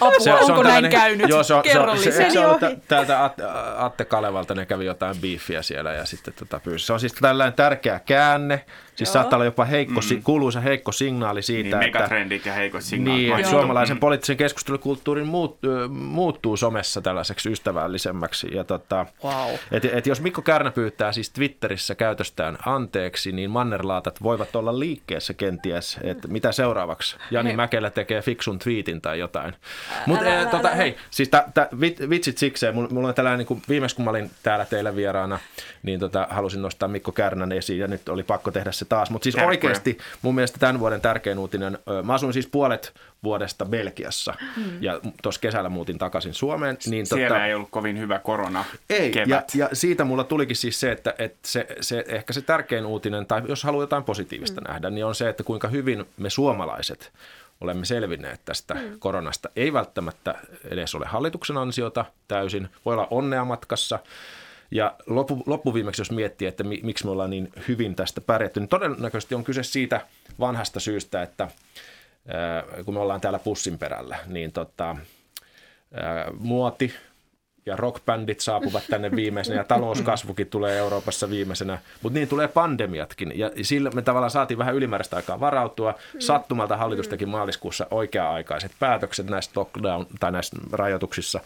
Apua, Se- se onko on näin tällainen- käynyt? Joo, se on, se, Kerro se, lisää. se, on tä- täältä At- Atte Kalevalta, ne kävi jotain biifiä siellä ja sitten tota pyysi. Se on siis tällainen tärkeä käänne. Siis Joo. saattaa olla jopa heikko, mm. kuuluisa heikko signaali siitä, Niin, että... megatrendit ja heikot signaalit. Niin, että suomalaisen Mm. poliittisen keskustelukulttuurin muut, muuttuu somessa tällaiseksi ystävällisemmäksi. Ja tota, Wow. et, et jos Mikko Kärnä pyytää siis Twitterissä käytöstään anteeksi, niin mannerlaatat voivat olla liikkeessä kenties, että mitä seuraavaksi. Jani Hei. Mäkelä tekee fiksun tweetin tai jotain. Mutta älä, älä, tota, hei, siis tä, tä, vit, vitsit sikseen. Mulla, mulla on tällainen, niin kuin, viimeksi kun mä olin täällä teillä vieraana, niin tota, halusin nostaa Mikko Kärnän esiin ja nyt oli pakko tehdä se taas. Mutta siis Terkkuja. oikeasti mun mielestä tämän vuoden tärkein uutinen, mä asuin siis puolet vuodesta Belgiassa Hmm. ja tuossa kesällä muutin takaisin Suomeen. Niin Siellä ei ollut kovin hyvä korona ei, ja, ja siitä mulla tulikin siis se, että, että se, se, ehkä se tärkein uutinen, tai jos haluaa jotain positiivista mm. nähdä, niin on se, että kuinka hyvin me suomalaiset olemme selvinneet tästä mm. koronasta. Ei välttämättä edes ole hallituksen ansiota täysin, voi olla onnea matkassa. Ja loppu, loppuviimeksi, jos miettii, että mi, miksi me ollaan niin hyvin tästä pärjätty, niin todennäköisesti on kyse siitä vanhasta syystä, että kun me ollaan täällä pussin perällä, niin tota, muoti ja rockbändit saapuvat tänne viimeisenä ja talouskasvukin tulee Euroopassa viimeisenä, mutta niin tulee pandemiatkin ja sillä me tavallaan saatiin vähän ylimääräistä aikaa varautua. Sattumalta hallitus teki maaliskuussa oikea-aikaiset päätökset näistä lockdown tai näistä rajoituksissa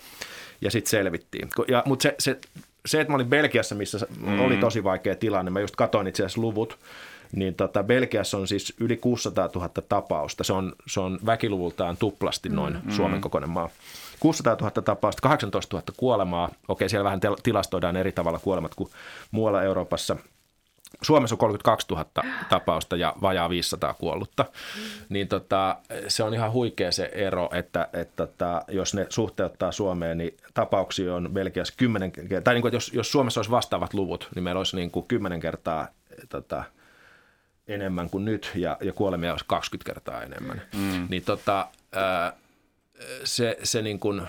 ja sitten selvittiin. Ja, mutta se, se, se, että mä olin Belgiassa, missä mm. oli tosi vaikea tilanne, mä just katsoin itse asiassa luvut, niin tota, Belgiassa on siis yli 600 000 tapausta. Se on, se on väkiluvultaan tuplasti noin mm. Suomen kokoinen maa. 600 000 tapausta, 18 000 kuolemaa. Okei, siellä vähän tilastoidaan eri tavalla kuolemat kuin muualla Euroopassa. Suomessa on 32 000 tapausta ja vajaa 500 kuollutta. Niin tota, se on ihan huikea se ero, että, että tota, jos ne suhteuttaa Suomeen, niin tapauksia on Belgiassa 10 tai niin kuin, että jos, jos Suomessa olisi vastaavat luvut, niin meillä olisi niin kuin 10 kertaa tota, enemmän kuin nyt ja, ja kuolemia olisi 20 kertaa enemmän. Mm. Niin tota, ää, se, se niin kuin,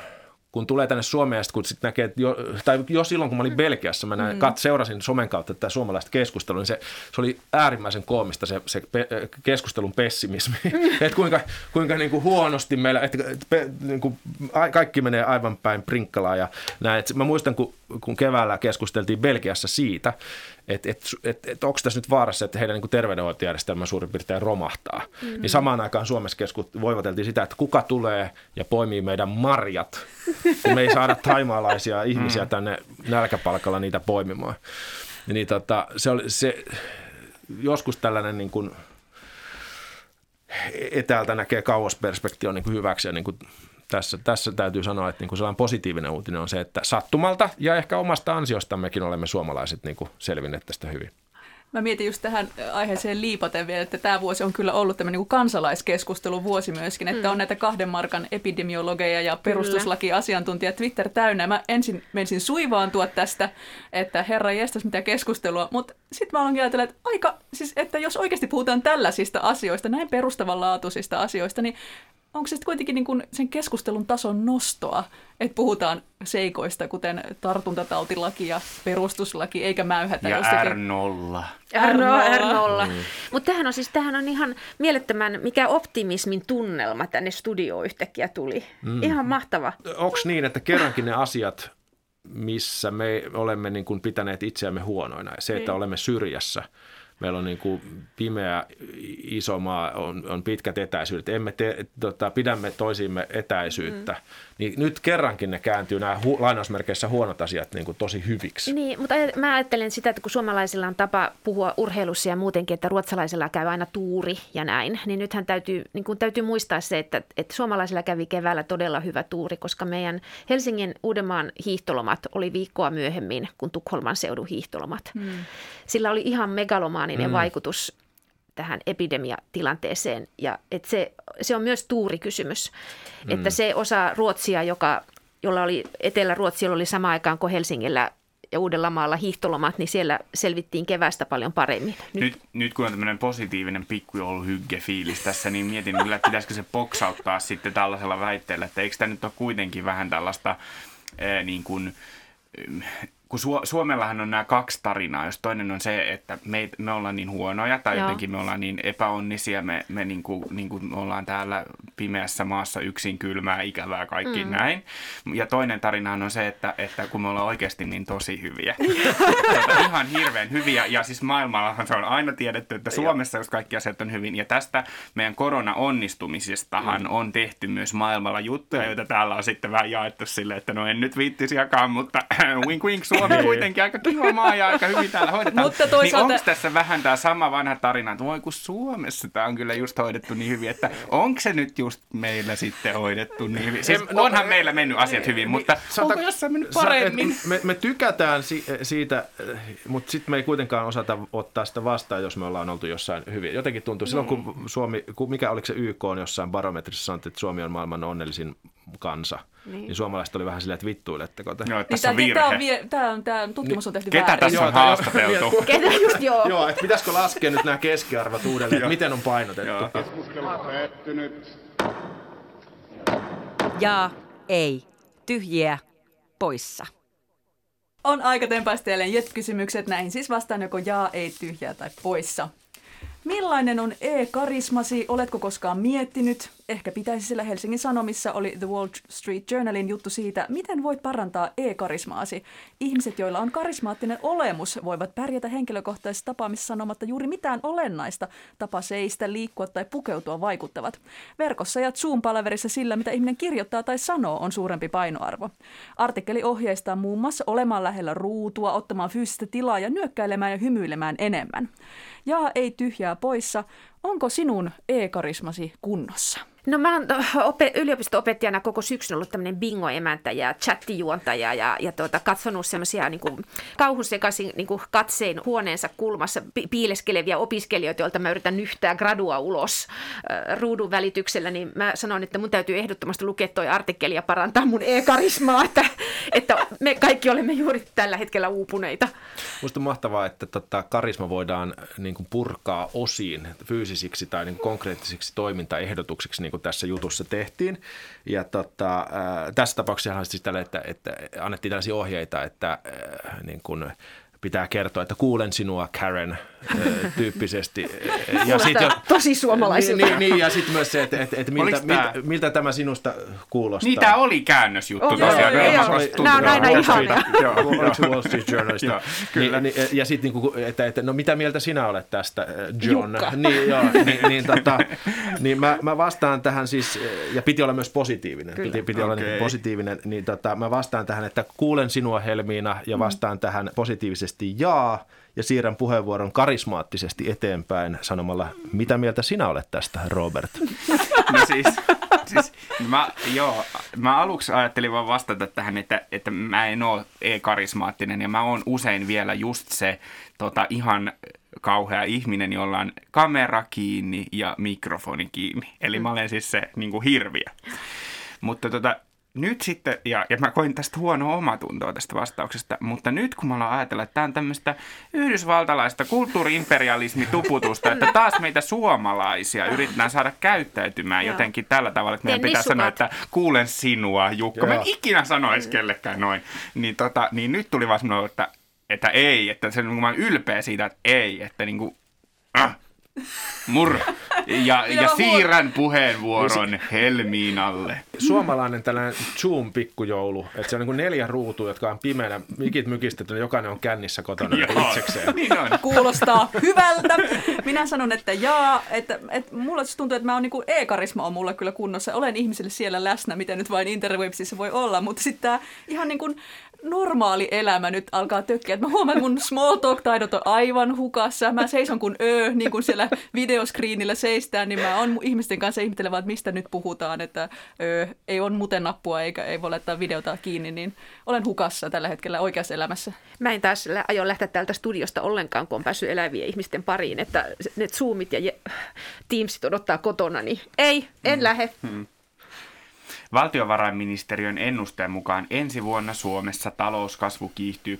kun tulee tänne Suomeen ja sit kun sit näkee, että jo, tai jo silloin kun mä olin Belgiassa, mä näin, mm. kat, seurasin somen kautta tätä suomalaista keskustelua, niin se, se oli äärimmäisen koomista se, se pe, keskustelun pessimismi, [LAUGHS] että kuinka, kuinka niin kuin huonosti meillä, että pe, niin kuin, a, kaikki menee aivan päin prinkkalaa ja näin. Et mä muistan, kun, kun keväällä keskusteltiin Belgiassa siitä, että et, et, et onko tässä nyt vaarassa, että heidän niin terveydenhoitojärjestelmä suurin piirtein romahtaa. Mm-hmm. Niin samaan aikaan Suomessa keskust- voivateltiin sitä, että kuka tulee ja poimii meidän marjat, kun me ei saada [LAUGHS] taimaalaisia ihmisiä tänne nälkäpalkalla niitä poimimaan. Niin tota, se oli se, joskus tällainen niin kuin etäältä näkee kauasperspektio niin kuin hyväksi ja niin kuin tässä, tässä täytyy sanoa, että niin kuin sellainen positiivinen uutinen on se, että sattumalta ja ehkä omasta ansiostammekin olemme suomalaiset niin kuin selvinneet tästä hyvin. Mä mietin just tähän aiheeseen liipaten vielä, että tämä vuosi on kyllä ollut tämmöinen niin kansalaiskeskustelu vuosi myöskin, että mm. on näitä kahden markan epidemiologeja ja perustuslakiasiantuntijat Twitter täynnä. Mä ensin menisin suivaantua tästä, että herra jestas mitä keskustelua, mutta sitten mä aloin ajatella, että aika, siis että jos oikeasti puhutaan tällaisista asioista, näin perustavanlaatuisista asioista, niin onko se sitten kuitenkin niin kuin sen keskustelun tason nostoa, että puhutaan seikoista, kuten tartuntatautilaki ja perustuslaki, eikä mäyhätä ja jostakin. R0. R0. R0. Mm. Mutta tämähän on siis tämähän on ihan mielettömän, mikä optimismin tunnelma tänne studioon yhtäkkiä tuli. Mm. Ihan mahtava. Onko niin, että kerrankin ne asiat, missä me olemme niin kuin pitäneet itseämme huonoina, se, että niin. olemme syrjässä – meillä on niin kuin pimeä iso maa, on, on pitkät etäisyydet, emme te, tota, pidämme toisiimme etäisyyttä, mm. niin nyt kerrankin ne kääntyy nämä hu, lainausmerkeissä huonot asiat niin kuin tosi hyviksi. Niin, mutta mä ajattelen sitä, että kun suomalaisilla on tapa puhua urheilussa ja muutenkin, että ruotsalaisilla käy aina tuuri ja näin, niin nythän täytyy, niin kuin täytyy muistaa se, että, että suomalaisilla kävi keväällä todella hyvä tuuri, koska meidän Helsingin Uudenmaan hiihtolomat oli viikkoa myöhemmin kuin Tukholman seudun hiihtolomat. Mm. Sillä oli ihan megalomaan dynaaminen mm. vaikutus tähän epidemiatilanteeseen. Ja että se, se on myös tuurikysymys, mm. että se osa Ruotsia, joka, jolla oli Etelä-Ruotsi, oli sama aikaan kuin Helsingillä ja Uudellamaalla hiihtolomat, niin siellä selvittiin kevästä paljon paremmin. Nyt, nyt, nyt kun on tämmöinen positiivinen pikkujouluhygge-fiilis tässä, niin mietin että pitäisikö se poksauttaa sitten tällaisella väitteellä, että eikö tämä nyt ole kuitenkin vähän tällaista ää, niin kuin, kun Su- Suomellahan on nämä kaksi tarinaa, jos toinen on se, että me, me ollaan niin huonoja tai Joo. jotenkin me ollaan niin epäonnisia, me, me, niin kuin, niin kuin me ollaan täällä pimeässä maassa yksin kylmää, ikävää, kaikki mm. näin. Ja toinen tarina on se, että, että kun me ollaan oikeasti niin tosi hyviä. [LAUGHS] ihan hirveän hyviä ja siis maailmallahan se on aina tiedetty, että Suomessa jos kaikki asiat on hyvin ja tästä meidän korona-onnistumisestahan mm. on tehty myös maailmalla juttuja, joita täällä on sitten vähän jaettu sille, että no en nyt viittisi jakaa, mutta [LAUGHS] wink wink Suomi niin. kuitenkin aika kiva maa ja aika hyvin täällä hoidetaan. Mutta toisaalta... Niin onko tässä vähän tämä sama vanha tarina, että voi kun Suomessa tämä on kyllä just hoidettu niin hyvin, että onko se nyt just meillä sitten hoidettu niin hyvin? Siis no, onhan meillä mennyt asiat hyvin, niin, mutta sata, onko jossain mennyt paremmin? Me, me tykätään si- siitä, mutta sitten me ei kuitenkaan osata ottaa sitä vastaan, jos me ollaan oltu jossain hyvin. Jotenkin tuntuu, silloin kun Suomi, mikä oliko se YK on jossain barometrissa sanottiin, että Suomi on maailman onnellisin kansa – niin. niin suomalaiset oli vähän silleen, että vittuiletteko te. Joo, tässä niin, on virhe. Tämä, on, tämä tutkimus on tehty Ketä väärin. tässä on haastateltu? [LAUGHS] Ketä just joo. joo, että pitäisikö laskea nyt nämä keskiarvot uudelleen, että miten on painotettu. Keskustelu päättynyt. Ja ei. Tyhjiä poissa. On aika tempaista jälleen kysymykset Näihin siis vastaan joko jaa, ei, tyhjää tai poissa. Millainen on e-karismasi? Oletko koskaan miettinyt? Ehkä pitäisi sillä Helsingin Sanomissa oli The Wall Street Journalin juttu siitä, miten voit parantaa e-karismaasi. Ihmiset, joilla on karismaattinen olemus, voivat pärjätä henkilökohtaisessa tapaamisessa sanomatta juuri mitään olennaista. Tapa seistä, liikkua tai pukeutua vaikuttavat. Verkossa ja Zoom-palaverissa sillä, mitä ihminen kirjoittaa tai sanoo, on suurempi painoarvo. Artikkeli ohjeistaa muun muassa olemaan lähellä ruutua, ottamaan fyysistä tilaa ja nyökkäilemään ja hymyilemään enemmän. Ja ei tyhjää poissa. Onko sinun e-karismasi kunnossa? No mä oon opet- yliopisto-opettajana koko syksyn ollut tämmöinen bingo-emäntä ja chattijuontaja ja, ja tuota, katsonut semmoisia niin kauhusekaisin niin kuin katsein huoneensa kulmassa pi- piileskeleviä opiskelijoita, joilta mä yritän nyhtää gradua ulos äh, ruudun välityksellä, niin mä sanon, että mun täytyy ehdottomasti lukea toi artikkeli ja parantaa mun e-karismaa, että, että me kaikki olemme juuri tällä hetkellä uupuneita. Musta on mahtavaa, että tota, karisma voidaan niin kuin purkaa osiin fyysisiksi tai niin konkreettisiksi toimintaehdotuksiksi, niin kuin tässä jutussa tehtiin. Ja tota, äh, tässä tapauksessa siis tälle, että, että annettiin tällaisia ohjeita, että äh, niin kuin, pitää kertoa, että kuulen sinua Karen tyyppisesti. [LAUGHS] ja sit jo, tosi suomalaisilta. Niin, niin, ja sitten myös se, että, että, että miltä, miltä, miltä, tämä sinusta kuulostaa. Niin, tämä oli käännösjuttu oh, tosiaan. Joo, joo, joo. Nämä on aina ihania. Wall Street [LAUGHS] Journalist. Kyllä. Niin, ja sitten, niin että, että no mitä mieltä sinä olet tästä, John? Jukka. Niin, joo, niin, niin, tota, niin mä, mä vastaan tähän siis, ja piti olla myös positiivinen. Kyllä. Piti, piti okay. olla niin positiivinen, niin tota, mä vastaan tähän, että kuulen sinua Helmiina, ja vastaan mm. tähän positiivisesti jaa, ja siirrän puheenvuoron karismaattisesti eteenpäin sanomalla, mitä mieltä sinä olet tästä, Robert? No siis, siis mä, joo, mä aluksi ajattelin vaan vastata tähän, että, että mä en ole e-karismaattinen ja mä oon usein vielä just se tota, ihan kauhea ihminen, jolla on kamera kiinni ja mikrofoni kiinni. Eli mä olen siis se niin kuin hirviö. Mutta tota, nyt sitten, ja, ja mä koin tästä huonoa omatuntoa tästä vastauksesta, mutta nyt kun mä ollaan ajatella, että tämä on tämmöistä yhdysvaltalaista kulttuuriimperialismituputusta, että taas meitä suomalaisia yritetään saada käyttäytymään Joo. jotenkin tällä tavalla, että meidän pitää sanoa, että kuulen sinua, Jukka. Mä en Joo. ikinä sanoisi kellekään noin. Niin, tota, niin nyt tuli vaan semmoinen, että, että ei, että se, mä oon ylpeä siitä, että ei, että niinku, äh, mur. Ja, ja siirrän puheenvuoron Helmiinalle. Suomalainen tällainen Zoom-pikkujoulu, että se on niin kuin neljä ruutua, jotka on pimeänä, mikit mykistetty, jokainen on kännissä kotona Joo, itsekseen. [LAUGHS] niin on. Kuulostaa hyvältä. Minä sanon, että jaa, että, että mulla siis tuntuu, että mä oon niinku e-karisma on mulla kyllä kunnossa. Olen ihmisille siellä läsnä, mitä nyt vain interwebsissä voi olla, mutta sitten tämä ihan niin kuin normaali elämä nyt alkaa tökkiä. Mä huomaan, että mun small talk-taidot on aivan hukassa. Mä seison kun öö, niin kuin siellä videoskriinillä seistään, niin mä oon ihmisten kanssa ihmettelevä, että mistä nyt puhutaan, että öö, ei on muten nappua eikä ei voi laittaa videota kiinni, niin olen hukassa tällä hetkellä oikeassa elämässä. Mä en taas lä- aio lähteä täältä studiosta ollenkaan, kun on päässyt elävien ihmisten pariin, että ne Zoomit ja je- Teamsit odottaa kotona, niin ei, en mm. lähde. Valtiovarainministeriön ennusteen mukaan ensi vuonna Suomessa talouskasvu kiihtyy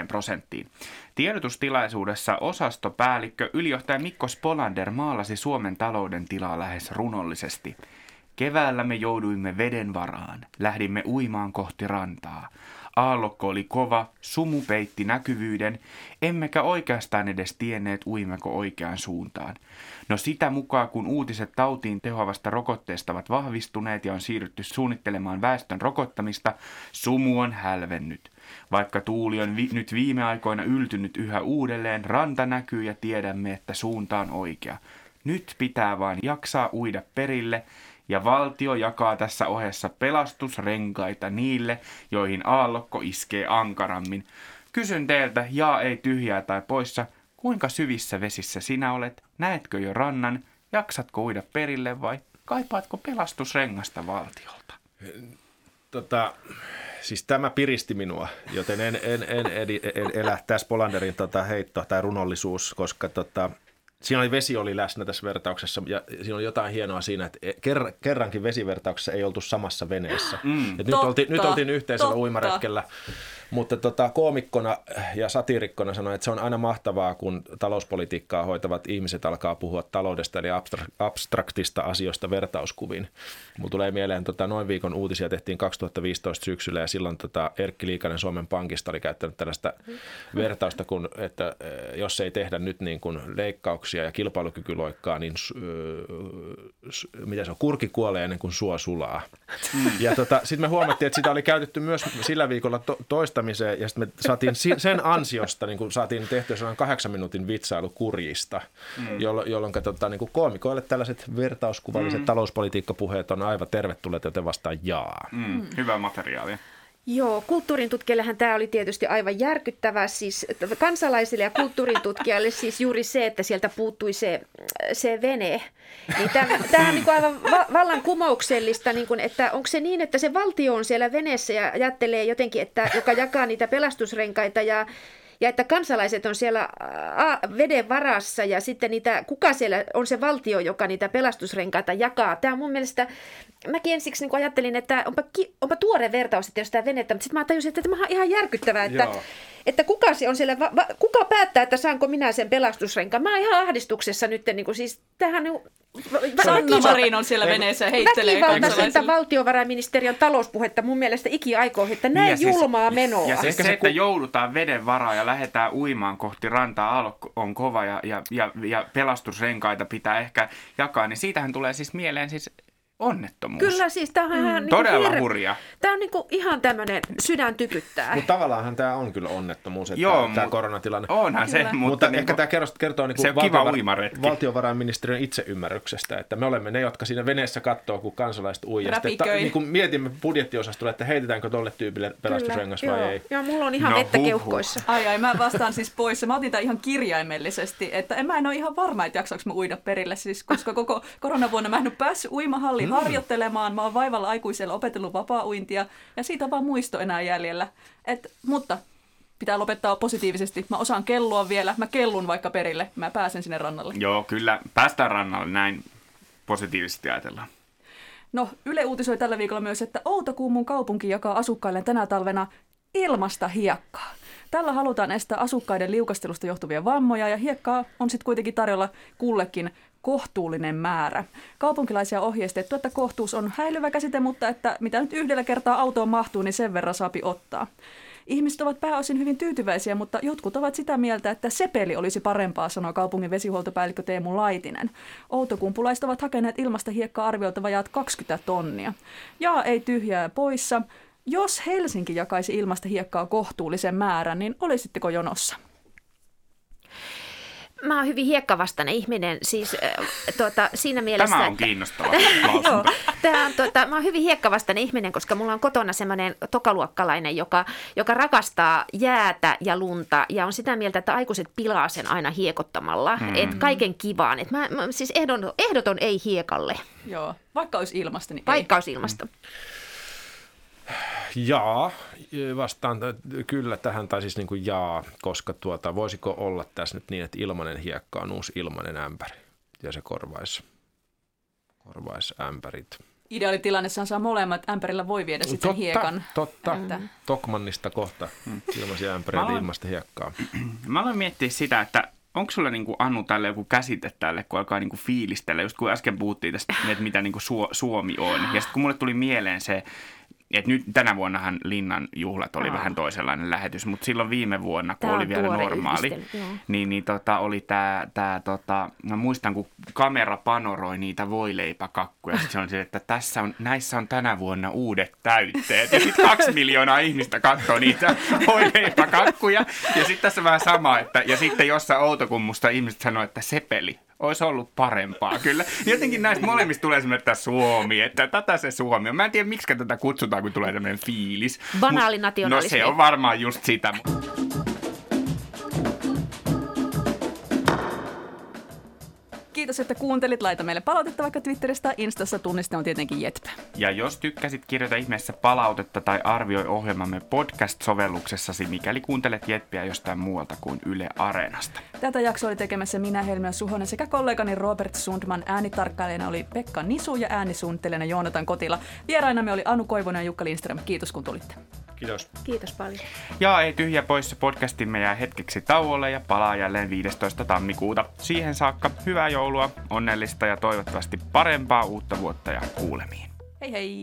2,5 prosenttiin. Tiedotustilaisuudessa osastopäällikkö ylijohtaja Mikko Spolander maalasi Suomen talouden tilaa lähes runollisesti. Keväällä me jouduimme veden varaan. Lähdimme uimaan kohti rantaa. Aallokko oli kova, sumu peitti näkyvyyden, emmekä oikeastaan edes tienneet uimmeko oikeaan suuntaan. No sitä mukaan, kun uutiset tautiin tehoavasta rokotteesta ovat vahvistuneet ja on siirrytty suunnittelemaan väestön rokottamista, sumu on hälvennyt. Vaikka tuuli on vi- nyt viime aikoina yltynyt yhä uudelleen, ranta näkyy ja tiedämme, että suunta on oikea. Nyt pitää vain jaksaa uida perille ja valtio jakaa tässä ohessa pelastusrenkaita niille, joihin aallokko iskee ankarammin. Kysyn teiltä, jaa ei tyhjää tai poissa, kuinka syvissä vesissä sinä olet? Näetkö jo rannan? Jaksatko uida perille vai kaipaatko pelastusrengasta valtiolta? Tota, siis tämä piristi minua, joten en, en, en, en, en elä tässä Polanderin tota heitto tai runollisuus, koska tota, siinä oli vesi oli läsnä tässä vertauksessa ja siinä oli jotain hienoa siinä, että ker, kerrankin vesivertauksessa ei oltu samassa veneessä. Mm. Et nyt, oltiin, nyt oltiin yhteisellä totta. uimaretkellä, mutta tota, koomikkona ja satiirikkona sanoin, että se on aina mahtavaa, kun talouspolitiikkaa hoitavat ihmiset alkaa puhua taloudesta eli abstra- abstraktista asioista vertauskuvin. Mulla tulee mieleen, tota, noin viikon uutisia tehtiin 2015 syksyllä ja silloin tota, Erkki Liikanen Suomen Pankista oli käyttänyt tällaista vertausta, kun, että jos ei tehdä nyt niin kuin leikkauksia ja kilpailukykyloikkaa, niin s- ö, s- mitä se on, kurki kuolee ennen kuin suo sulaa. Ja tota, sitten me huomattiin, että sitä oli käytetty myös sillä viikolla to- toistamiseen ja sitten me saatiin sen ansiosta, niin kuin saatiin tehtyä sellainen kahdeksan minuutin vitsailu kurjista, mm. jollo- jolloin tota, niin kuin koomikoille tällaiset vertauskuvalliset mm. talouspolitiikkapuheet on aivan tervetulleet, joten vastaan jaa. Mm, hyvää materiaalia. Joo, kulttuurin tutkijallehan tämä oli tietysti aivan järkyttävää. Siis kansalaisille ja kulttuurin tutkijalle siis juuri se, että sieltä puuttui se, se vene. Niin tämä, on niin aivan va- vallankumouksellista, niin kuin, että onko se niin, että se valtio on siellä veneessä ja ajattelee jotenkin, että joka jakaa niitä pelastusrenkaita ja ja että kansalaiset on siellä veden varassa ja sitten niitä, kuka siellä on se valtio, joka niitä pelastusrenkaita jakaa. Tämä on mun mielestä, mäkin ensiksi niin ajattelin, että onpa, ki, onpa tuore vertaus, että jos tämä venettä, mutta sitten mä tajusin, että tämä on ihan järkyttävää, että, Joo. että kuka se on siellä, va, kuka päättää, että saanko minä sen pelastusrenkaan. Mä oon ihan ahdistuksessa nyt, niin kuin siis tähän Sanna Marin on siellä veneessä ja heittelee Väkivaltaisinta kansalaisille. valtiovarainministeriön talouspuhetta mun mielestä ikiaikoihin, että näin Ja siis- julmaa menoa. Ja siis se, se että ku- joudutaan veden varaan ja lähdetään uimaan kohti rantaa, aallokko on kova ja, ja, ja, ja pelastusrenkaita pitää ehkä jakaa, niin siitähän tulee siis mieleen siis onnettomuus. Kyllä siis tämä on ihan... Todella hirve- hurja. Tämä on niinku ihan tämmöinen sydän tykyttää. Mutta tavallaanhan tämä on kyllä onnettomuus, että Joo, tämä mut- koronatilanne. Onhan se, Kyllä. mutta, Mutta niin ehkä tämä kertoo, kertoo niin se on kiva uimaretki. valtiovarainministeriön itseymmärryksestä, että me olemme ne, jotka siinä veneessä katsoo, kun kansalaiset ui. Ja sitten, Räpiköi. niin kuin mietimme budjettiosastolla, että heitetäänkö tolle tyypille pelastusrengas vai joo. ei. Joo, mulla on ihan No, vettä huhhuh. keuhkoissa. Ai ai, mä vastaan siis pois. Mä otin tämän ihan kirjaimellisesti, että en mä en ole ihan varma, että jaksaanko mä uida perille, siis, koska koko koronavuonna mä en ole päässyt uimahalliin mm. Harjoittelemaan. Mä oon vaivalla aikuisella opetellut vapaa-uintia ja siitä on vaan muisto enää jäljellä. Et, mutta pitää lopettaa positiivisesti. Mä osaan kellua vielä. Mä kellun vaikka perille. Mä pääsen sinne rannalle. Joo, kyllä. Päästään rannalle näin positiivisesti ajatellaan. No, Yle uutisoi tällä viikolla myös, että Outokuumun kaupunki jakaa asukkaille tänä talvena ilmasta hiekkaa. Tällä halutaan estää asukkaiden liukastelusta johtuvia vammoja ja hiekkaa on sitten kuitenkin tarjolla kullekin kohtuullinen määrä. Kaupunkilaisia ohjeistettu, että kohtuus on häilyvä käsite, mutta että mitä nyt yhdellä kertaa autoon mahtuu, niin sen verran saapi ottaa. Ihmiset ovat pääosin hyvin tyytyväisiä, mutta jotkut ovat sitä mieltä, että sepeli olisi parempaa, sanoo kaupungin vesihuoltopäällikkö Teemu Laitinen. Outokumpulaiset ovat hakeneet ilmasta hiekkaa arviolta vajaat 20 tonnia. Ja ei tyhjää poissa. Jos Helsinki jakaisi ilmasta hiekkaa kohtuullisen määrän, niin olisitteko jonossa? Mä oon hyvin hiekkavastainen ihminen, siis äh, tuota, siinä mielessä, Tämä on että... kiinnostava [LAUGHS] Joo, lausunto. tämä on, tuota, mä oon hyvin hiekkavastainen ihminen, koska mulla on kotona semmoinen tokaluokkalainen, joka, joka rakastaa jäätä ja lunta ja on sitä mieltä, että aikuiset pilaa sen aina hiekottamalla, mm. että kaiken kivaan. Et mä, mä, siis ehdon, ehdoton ei hiekalle, Joo, vaikka olisi ilmasta, niin vaikka olisi ilmasto. Jaa, vastaan t- kyllä tähän, tai siis niin kuin jaa, koska tuota, voisiko olla tässä nyt niin, että ilmanen hiekka on uusi ilmanen ämpäri, ja se korvaisi, korvaisi ämpärit. Ideaalitilanneessaan saa molemmat. Ämpärillä voi viedä sitten sen hiekan. totta. Että- Tokmannista kohta ilmaisia Mä ämpäreitä aloin- ilmasta hiekkaa. Mä aloin miettiä sitä, että onko sulla niinku Annu tälle joku käsite tälle, kun alkaa niinku fiilistellä, just kun äsken puhuttiin tästä, että mitä niinku Suo- Suomi on. Ja sitten kun mulle tuli mieleen se, että nyt tänä vuonnahan Linnan juhlat oli Aa. vähän toisenlainen lähetys, mutta silloin viime vuonna, kun Tää oli vielä normaali, niin, niin tota, oli tämä, tää, tota, mä muistan, kun kamera panoroi niitä voileipäkakkuja, se on se, että tässä on, näissä on tänä vuonna uudet täytteet, ja sitten kaksi miljoonaa ihmistä katsoo niitä [LAUGHS] voileipäkakkuja, ja sitten tässä vähän sama, että, ja sitten jossain Outokummusta ihmiset sanoo, että sepeli olisi ollut parempaa kyllä. Jotenkin näistä molemmista tulee semmoinen, että Suomi, että tätä se Suomi on. Mä en tiedä, miksi tätä kutsutaan, kun tulee tämmöinen fiilis. Banaali Mut- No se on varmaan just sitä. Kiitos, että kuuntelit. Laita meille palautetta vaikka Twitteristä tai Instassa. Tunniste on tietenkin Jetpä. Ja jos tykkäsit, kirjoita ihmeessä palautetta tai arvioi ohjelmamme podcast-sovelluksessasi, mikäli kuuntelet Jetpiä jostain muualta kuin Yle Areenasta. Tätä jaksoa oli tekemässä minä, Helmiä Suhonen, sekä kollegani Robert Sundman. Äänitarkkailijana oli Pekka Nisu ja äänisuunnittelijana Joonatan Kotila. Vierainamme oli Anu Koivunen ja Jukka Lindström. Kiitos kun tulitte. Kiitos. Kiitos paljon. Ja ei tyhjä poissa podcastimme jää hetkeksi tauolle ja palaa jälleen 15. tammikuuta. Siihen saakka hyvää joulua, onnellista ja toivottavasti parempaa uutta vuotta ja kuulemiin. Hei hei!